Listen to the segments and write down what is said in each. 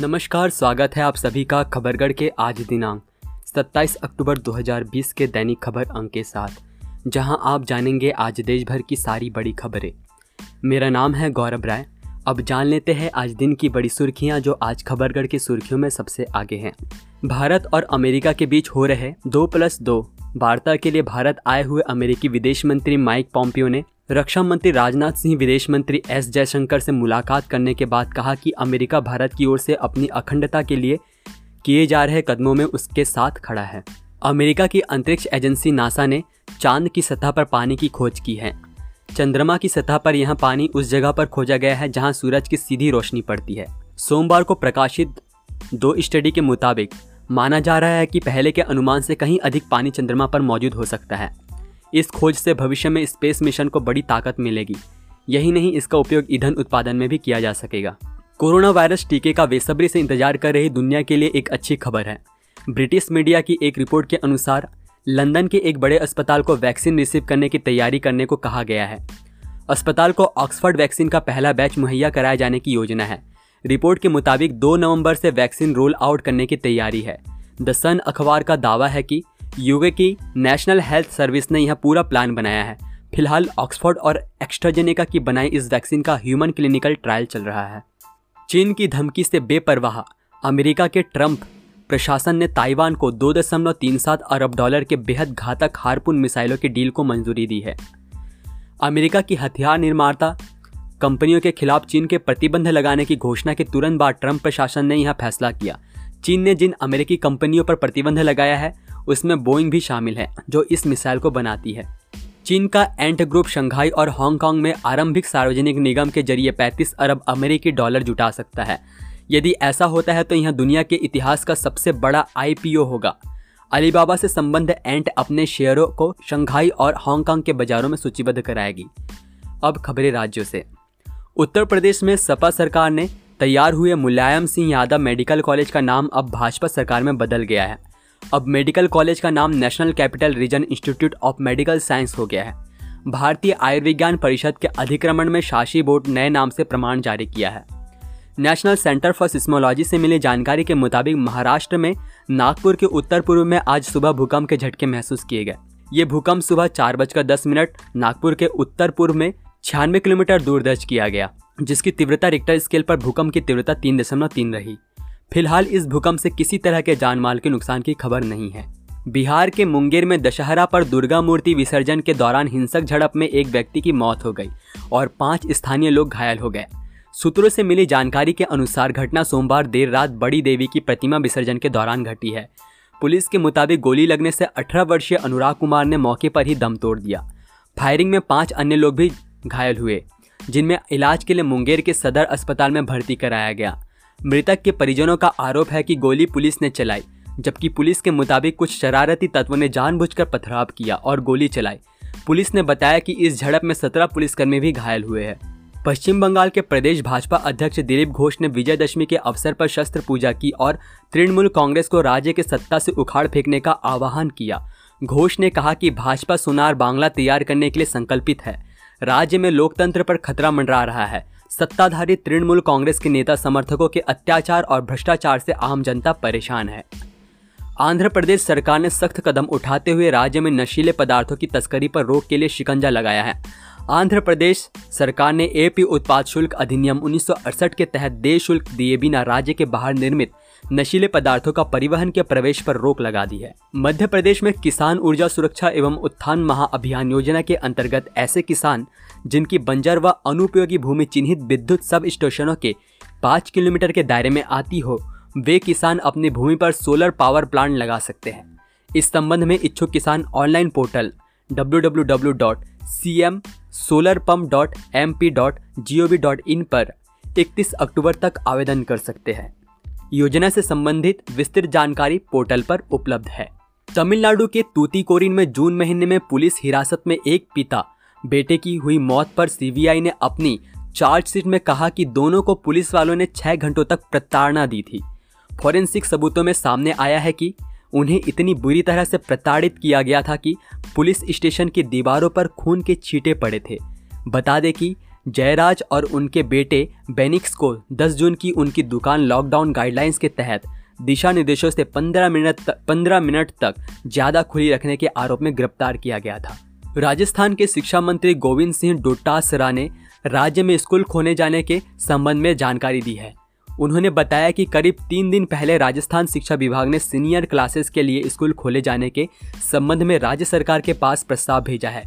नमस्कार, स्वागत है आप सभी का खबरगढ़ के आज दिनांक 27 अक्टूबर 2020 के दैनिक खबर अंक के साथ, जहाँ आप जानेंगे आज देश भर की सारी बड़ी खबरें। मेरा नाम है गौरव राय। अब जान लेते हैं आज दिन की बड़ी सुर्खियाँ जो आज खबरगढ़ की सुर्खियों में सबसे आगे हैं। भारत और अमेरिका के बीच हो रहे दो प्लस दो, वार्ता के लिए भारत आए हुए अमेरिकी विदेश मंत्री माइक पॉम्पियो ने रक्षा मंत्री राजनाथ सिंह, विदेश मंत्री एस जयशंकर से मुलाकात करने के बाद कहा कि अमेरिका भारत की ओर से अपनी अखंडता के लिए किए जा रहे कदमों में उसके साथ खड़ा है। अमेरिका की अंतरिक्ष एजेंसी नासा ने चाँद की सतह पर पानी की खोज की है। चंद्रमा की सतह पर यह पानी उस जगह पर खोजा गया है जहाँ सूरज की सीधी रोशनी पड़ती है। सोमवार को प्रकाशित दो स्टडी के मुताबिक माना जा रहा है कि पहले के अनुमान से कहीं अधिक पानी चंद्रमा पर मौजूद हो सकता है। इस खोज से भविष्य में स्पेस मिशन को बड़ी ताकत मिलेगी। यही नहीं, इसका उपयोग ईंधन उत्पादन में भी किया जा सकेगा। कोरोना वायरस टीके का बेसब्री से इंतज़ार कर रही दुनिया के लिए एक अच्छी खबर है। ब्रिटिश मीडिया की एक रिपोर्ट के अनुसार, लंदन के एक बड़े अस्पताल को वैक्सीन रिसीव करने की तैयारी करने को कहा गया है। अस्पताल को ऑक्सफर्ड वैक्सीन का पहला बैच मुहैया कराए जाने की योजना है। रिपोर्ट के मुताबिक 2 नवंबर से वैक्सीन रोल आउट करने की तैयारी है। द सन अखबार का दावा है कि यूके की नेशनल हेल्थ सर्विस ने यह पूरा प्लान बनाया है। फ़िलहाल ऑक्सफोर्ड और एक्स्ट्राजेनेका की बनाई इस वैक्सीन का ह्यूमन क्लिनिकल ट्रायल चल रहा है। चीन की धमकी से बेपरवाह, अमेरिका के ट्रंप प्रशासन ने ताइवान को दो दशमलव तीन सात अरब डॉलर के बेहद घातक हारपुन मिसाइलों के डील को मंजूरी दी है। अमेरिका की हथियार निर्माता कंपनियों के खिलाफ चीन के प्रतिबंध लगाने की घोषणा के तुरंत बाद ट्रंप प्रशासन ने यह फैसला किया। चीन ने जिन अमेरिकी कंपनियों पर प्रतिबंध लगाया है उसमें बोइंग भी शामिल है, जो इस मिसाइल को बनाती है। चीन का एंट ग्रुप शंघाई और हांगकांग में आरंभिक सार्वजनिक निगम के ज़रिए 35 अरब अमेरिकी डॉलर जुटा सकता है। यदि ऐसा होता है तो यह दुनिया के इतिहास का सबसे बड़ा आईपीओ होगा। अलीबाबा से संबंध एंट अपने शेयरों को शंघाई और हांगकांग के बाजारों में सूचीबद्ध कराएगी। अब खबरें राज्यों से। उत्तर प्रदेश में सपा सरकार ने तैयार हुए मुलायम सिंह यादव मेडिकल कॉलेज का नाम अब भाजपा सरकार में बदल गया है। अब मेडिकल कॉलेज का नाम national capital region institute of medical science हो गया है। भारतीय आयुर्विज्ञान परिषद के अधिक्रमण में शासी बोर्ड नए नाम से प्रमाण जारी किया है। नेशनल सेंटर फॉर सिस्मोलॉजी से मिली जानकारी के मुताबिक महाराष्ट्र में नागपुर के उत्तर पूर्व में आज सुबह भूकंप के झटके महसूस किए गए। ये भूकंप सुबह चार बजकर दस मिनट नागपुर के उत्तर पूर्व में छियानवे किलोमीटर दूर दर्ज किया गया, जिसकी तीव्रता रिक्टर स्केल पर भूकंप की तीव्रता तीन दशमलव तीन रही। फ़िलहाल इस भूकंप से किसी तरह के जान माल के नुकसान की खबर नहीं है। बिहार के मुंगेर में दशहरा पर दुर्गा मूर्ति विसर्जन के दौरान हिंसक झड़प में एक व्यक्ति की मौत हो गई और पाँच स्थानीय लोग घायल हो गए। सूत्रों से मिली जानकारी के अनुसार घटना सोमवार देर रात बड़ी देवी की प्रतिमा विसर्जन के दौरान घटी है। पुलिस के मुताबिक गोली लगने से 18 वर्षीय अनुराग कुमार ने मौके पर ही दम तोड़ दिया। फायरिंग में पाँच अन्य लोग भी घायल हुए, जिनमें इलाज के लिए मुंगेर के सदर अस्पताल में भर्ती कराया गया। मृतक के परिजनों का आरोप है कि गोली पुलिस ने चलाई, जबकि पुलिस के मुताबिक कुछ शरारती तत्वों ने जानबूझकर पथराव किया और गोली चलाई। पुलिस ने बताया कि इस झड़प में सत्रह पुलिसकर्मी भी घायल हुए हैं। पश्चिम बंगाल के प्रदेश भाजपा अध्यक्ष दिलीप घोष ने विजयदशमी के अवसर पर शस्त्र पूजा की और तृणमूल कांग्रेस को राज्य के सत्ता से उखाड़ फेंकने का आह्वान किया। घोष ने कहा कि भाजपा सुनार बांग्ला तैयार करने के लिए संकल्पित है। राज्य में लोकतंत्र पर खतरा मंडरा रहा है। सत्ताधारी तृणमूल कांग्रेस के नेता समर्थकों के अत्याचार और भ्रष्टाचार से आम जनता परेशान है। आंध्र प्रदेश सरकार ने सख्त कदम उठाते हुए राज्य में नशीले पदार्थों की तस्करी पर रोक के लिए शिकंजा लगाया है। आंध्र प्रदेश सरकार ने एपी उत्पाद शुल्क अधिनियम उन्नीस सौ अड़सठ के तहत देय शुल्क दिए बिना राज्य के बाहर निर्मित नशीले पदार्थों का परिवहन के प्रवेश पर रोक लगा दी है। मध्य प्रदेश में किसान ऊर्जा सुरक्षा एवं उत्थान महाअभियान योजना के अंतर्गत ऐसे किसान जिनकी बंजर व अनुपयोगी भूमि चिन्हित विद्युत सब स्टेशनों के पाँच किलोमीटर के दायरे में आती हो, वे किसान अपनी भूमि पर सोलर पावर प्लांट लगा सकते हैं। इस संबंध में इच्छुक किसान ऑनलाइन पोर्टल www.cmsolarpump.mp.gov.in पर 31 अक्टूबर तक आवेदन कर सकते हैं। योजना से संबंधित विस्तृत जानकारी पोर्टल पर उपलब्ध है। तमिलनाडु के तूतीकोरिन में जून महीने में पुलिस हिरासत में एक पिता बेटे की हुई मौत पर सीबीआई ने अपनी चार्जशीट में कहा कि दोनों को पुलिस वालों ने छह घंटों तक प्रताड़ना दी थी। फॉरेंसिक सबूतों में सामने आया है कि उन्हें इतनी बुरी तरह से प्रताड़ित किया गया था कि पुलिस स्टेशन की दीवारों पर खून के छींटे पड़े थे। बता दें कि जयराज और उनके बेटे बेनिक्स को 10 जून की उनकी दुकान लॉकडाउन गाइडलाइंस के तहत दिशा निर्देशों से 15 मिनट तक 15 मिनट तक ज़्यादा खुली रखने के आरोप में गिरफ़्तार किया गया था। राजस्थान के शिक्षा मंत्री गोविंद सिंह डोटासरा ने राज्य में स्कूल खोने जाने के संबंध में जानकारी दी है। उन्होंने बताया कि करीब तीन दिन पहले राजस्थान शिक्षा विभाग ने सीनियर क्लासेस के लिए स्कूल खोले जाने के संबंध में राज्य सरकार के पास प्रस्ताव भेजा है।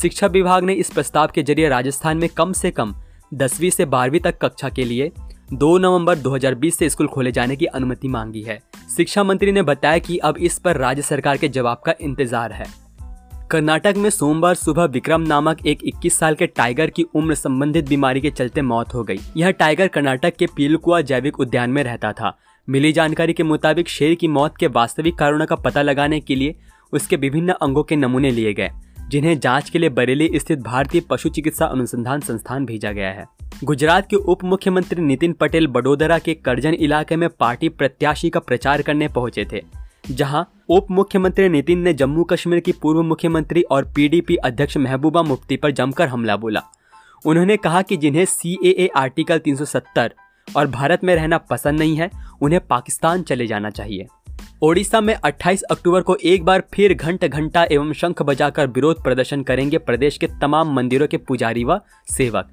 शिक्षा विभाग ने इस प्रस्ताव के ज़रिए राजस्थान में कम से कम दसवीं से बारहवीं तक कक्षा के लिए 2 नवंबर 2020 से स्कूल खोले जाने की अनुमति मांगी है। शिक्षा मंत्री ने बताया कि अब इस पर राज्य सरकार के जवाब का इंतज़ार है। कर्नाटक में सोमवार सुबह विक्रम नामक एक 21 साल के टाइगर की उम्र संबंधित बीमारी के चलते मौत हो गई। यह टाइगर कर्नाटक के पीलकुआ जैविक उद्यान में रहता था। मिली जानकारी के मुताबिक शेर की मौत के वास्तविक कारणों का पता लगाने के लिए उसके विभिन्न अंगों के नमूने लिए गए, जिन्हें जाँच के लिए बरेली स्थित भारतीय पशु चिकित्सा अनुसंधान संस्थान भेजा गया है। गुजरात के उप मुख्यमंत्री नितिन पटेल बडोदरा के करजन इलाके में पार्टी प्रत्याशी का प्रचार करने पहुँचे थे। जहाँ उप मुख्यमंत्री नितिन ने जम्मू कश्मीर की पूर्व मुख्यमंत्री और पीडीपी अध्यक्ष महबूबा मुफ्ती पर जमकर हमला बोला। उन्होंने कहा कि जिन्हें सीएए आर्टिकल 370 और भारत में रहना पसंद नहीं है, उन्हें पाकिस्तान चले जाना चाहिए। ओडिशा में 28 अक्टूबर को एक बार फिर घंट घंटा एवं शंख बजाकर विरोध प्रदर्शन करेंगे प्रदेश के तमाम मंदिरों के पुजारी व सेवक।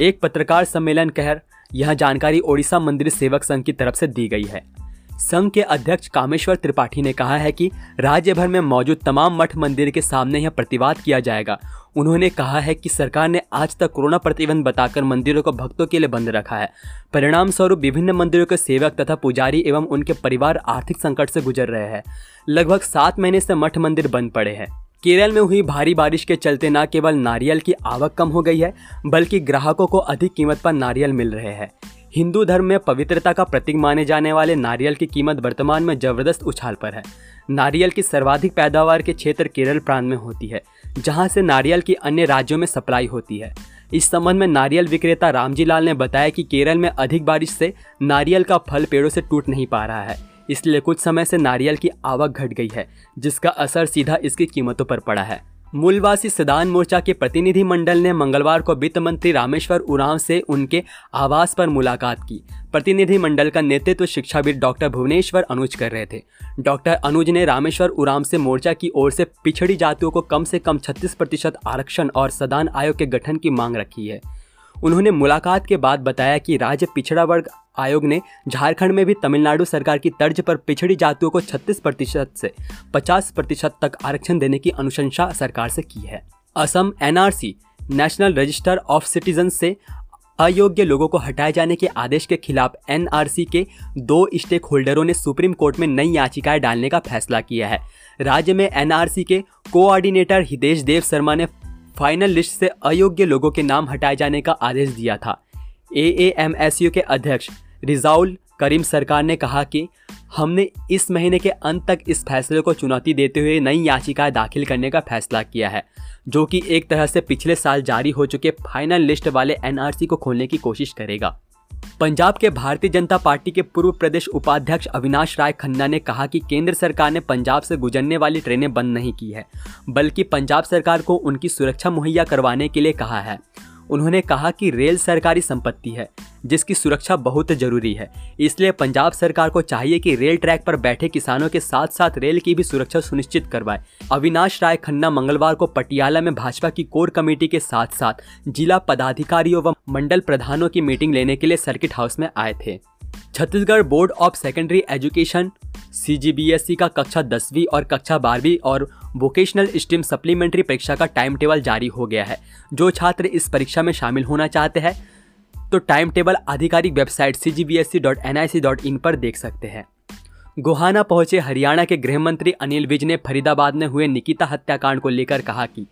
एक पत्रकार सम्मेलन कह यह जानकारी ओडिशा मंदिर सेवक संघ की तरफ़ से दी गई है। संघ के अध्यक्ष कामेश्वर त्रिपाठी ने कहा है कि राज्य भर में मौजूद तमाम मठ मंदिर के सामने यह प्रतिवाद किया जाएगा। उन्होंने कहा है कि सरकार ने आज तक कोरोना प्रतिबंध बताकर मंदिरों को भक्तों के लिए बंद रखा है। परिणाम स्वरूप विभिन्न मंदिरों के सेवक तथा पुजारी एवं उनके परिवार आर्थिक संकट से गुजर रहे हैं। लगभग सात महीने से मठ मंदिर बंद पड़े हैं। केरल में हुई भारी बारिश के चलते न केवल नारियल की आवक कम हो गई है, बल्कि ग्राहकों को अधिक कीमत पर नारियल मिल रहे हैं। हिंदू धर्म में पवित्रता का प्रतीक माने जाने वाले नारियल की कीमत वर्तमान में ज़बरदस्त उछाल पर है। नारियल की सर्वाधिक पैदावार के क्षेत्र केरल प्रांत में होती है, जहाँ से नारियल की अन्य राज्यों में सप्लाई होती है। इस संबंध में नारियल विक्रेता रामजी लाल ने बताया कि केरल में अधिक बारिश से नारियल का फल पेड़ों से टूट नहीं पा रहा है, इसलिए कुछ समय से नारियल की आवक घट गई है, जिसका असर सीधा इसकी कीमतों पर पड़ा है। मूलवासी सदान मोर्चा के प्रतिनिधि मंडल ने मंगलवार को वित्त मंत्री रामेश्वर उरांव से उनके आवास पर मुलाकात की। प्रतिनिधि मंडल का नेतृत्व तो शिक्षाविद डॉक्टर भुवनेश्वर अनुज कर रहे थे। डॉक्टर अनुज ने रामेश्वर उराम से मोर्चा की ओर से पिछड़ी जातियों को कम से कम 36 प्रतिशत आरक्षण और सदान आयोग के गठन की मांग रखी है। उन्होंने मुलाकात के बाद बताया कि राज्य पिछड़ा वर्ग आयोग ने झारखंड में भी तमिलनाडु सरकार की तर्ज पर पिछड़ी जातियों को 36 प्रतिशत से 50 प्रतिशत तक आरक्षण देने की अनुशंसा सरकार से की है। Assam NRC, national register of citizen से अयोग्य लोगों को हटाए जाने के आदेश के खिलाफ एनआरसी के दो स्टेक होल्डरों ने सुप्रीम कोर्ट में नई याचिकाएँ डालने का फैसला किया है। राज्य में एनआरसी के कोऑर्डिनेटर हितेश देव शर्मा ने फाइनल लिस्ट से अयोग्य लोगों के नाम हटाए जाने का आदेश दिया था। ए एम एस यू के अध्यक्ष रिजाउल करीम सरकार ने कहा कि हमने इस महीने के अंत तक इस फैसले को चुनौती देते हुए नई याचिकाएँ दाखिल करने का फैसला किया है, जो कि एक तरह से पिछले साल जारी हो चुके फाइनल लिस्ट वाले एनआरसी को खोलने की कोशिश करेगा। पंजाब के भारतीय जनता पार्टी के पूर्व प्रदेश उपाध्यक्ष अविनाश राय खन्ना ने कहा कि केंद्र सरकार ने पंजाब से गुजरने वाली ट्रेनें बंद नहीं की है, बल्कि पंजाब सरकार को उनकी सुरक्षा मुहैया करवाने के लिए कहा है। उन्होंने कहा कि रेल सरकारी संपत्ति है, जिसकी सुरक्षा बहुत ज़रूरी है। इसलिए पंजाब सरकार को चाहिए कि रेल ट्रैक पर बैठे किसानों के साथ साथ रेल की भी सुरक्षा सुनिश्चित करवाए। अविनाश राय खन्ना मंगलवार को पटियाला में भाजपा की कोर कमेटी के साथ साथ जिला पदाधिकारियों व मंडल प्रधानों की मीटिंग लेने के लिए सर्किट हाउस में आए थे। Chhattisgarh board of secondary education C का कक्षा दसवीं और कक्षा बारहवीं और वोकेशनल स्ट्रीम सप्लीमेंट्री परीक्षा का टाइम टेबल जारी हो गया है। जो छात्र इस परीक्षा में शामिल होना चाहते हैं तो टाइम टेबल आधिकारिक वेबसाइट सी पर देख सकते हैं। गोहाना पहुँचे हरियाणा के गृह मंत्री अनिल विज ने फरीदाबाद में हुए निकिता हत्याकांड को लेकर कहा कि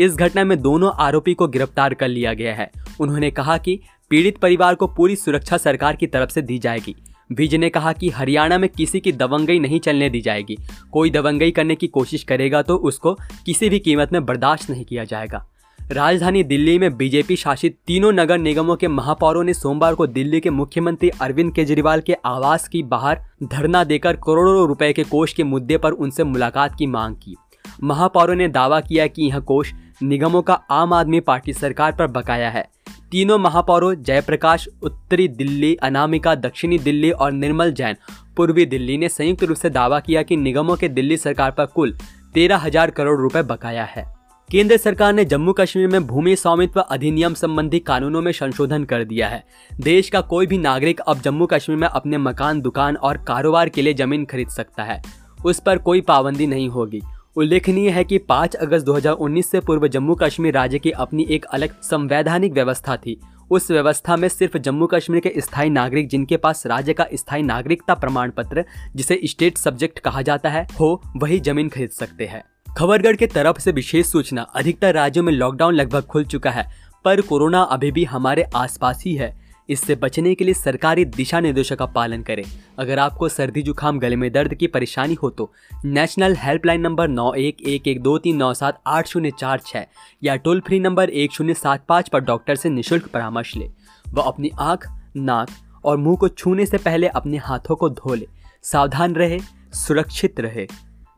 इस घटना में दोनों आरोपी को गिरफ़्तार कर लिया गया है। उन्होंने कहा कि पीड़ित परिवार को पूरी सुरक्षा सरकार की तरफ़ से दी जाएगी। विज ने कहा कि हरियाणा में किसी की दबंगई नहीं चलने दी जाएगी। कोई दबंगई करने की कोशिश करेगा तो उसको किसी भी कीमत में बर्दाश्त नहीं किया जाएगा। राजधानी दिल्ली में बीजेपी शासित तीनों नगर निगमों के महापौरों ने सोमवार को दिल्ली के मुख्यमंत्री अरविंद केजरीवाल के आवास की बाहर धरना देकर करोड़ों रुपए के कोष के मुद्दे पर उनसे मुलाकात की मांग की। महापौरों ने दावा किया कि यह कोष निगमों का आम आदमी पार्टी सरकार पर बकाया है। तीनों महापौरों जयप्रकाश, उत्तरी दिल्ली, अनामिका, दक्षिणी दिल्ली और निर्मल जैन। पूर्वी दिल्ली ने संयुक्त रूप से दावा किया कि निगमों के दिल्ली सरकार पर कुल तेरह हज़ार करोड़ रुपए बकाया है। केंद्र सरकार ने जम्मू कश्मीर में भूमि स्वामित्व अधिनियम संबंधी कानूनों में संशोधन कर दिया है। देश का कोई भी नागरिक अब जम्मू कश्मीर में अपने मकान, दुकान और कारोबार के लिए ज़मीन खरीद सकता है। उस पर कोई पाबंदी नहीं होगी। उल्लेखनीय है कि 5 अगस्त 2019 से पूर्व जम्मू कश्मीर राज्य की अपनी एक अलग संवैधानिक व्यवस्था थी। उस व्यवस्था में सिर्फ़ जम्मू कश्मीर के स्थायी नागरिक जिनके पास राज्य का स्थायी नागरिकता प्रमाण पत्र जिसे स्टेट सब्जेक्ट कहा जाता है, हो, वही ज़मीन खरीद सकते हैं। खबरगढ़ के तरफ़ से विशेष सूचना, अधिकतर राज्यों में लॉकडाउन लगभग खुल चुका है, पर कोरोना अभी भी हमारे आसपास ही है। इससे बचने के लिए सरकारी दिशा निर्देशों का पालन करें। अगर आपको सर्दी जुकाम, गले में दर्द की परेशानी हो तो नेशनल हेल्पलाइन नंबर नौ एक एक एक दो तीन नौ सात आठ शून्य चार छः या टोल फ्री नंबर एक शून्य सात पाँच पर डॉक्टर से निशुल्क परामर्श ले। वह अपनी आँख, नाक और मुँह को छूने से पहले अपने हाथों को धो ले। सावधान रहे, सुरक्षित रहे।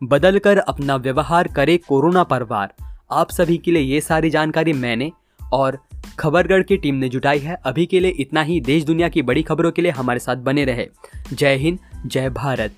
बदल कर अपना व्यवहार करे कोरोना पर वार। आप सभी के लिए ये सारी जानकारी मैंने और खबरगढ़ की टीम ने जुटाई है। अभी के लिए इतना ही। देश दुनिया की बड़ी खबरों के लिए हमारे साथ बने रहे। जय हिंद, जय भारत।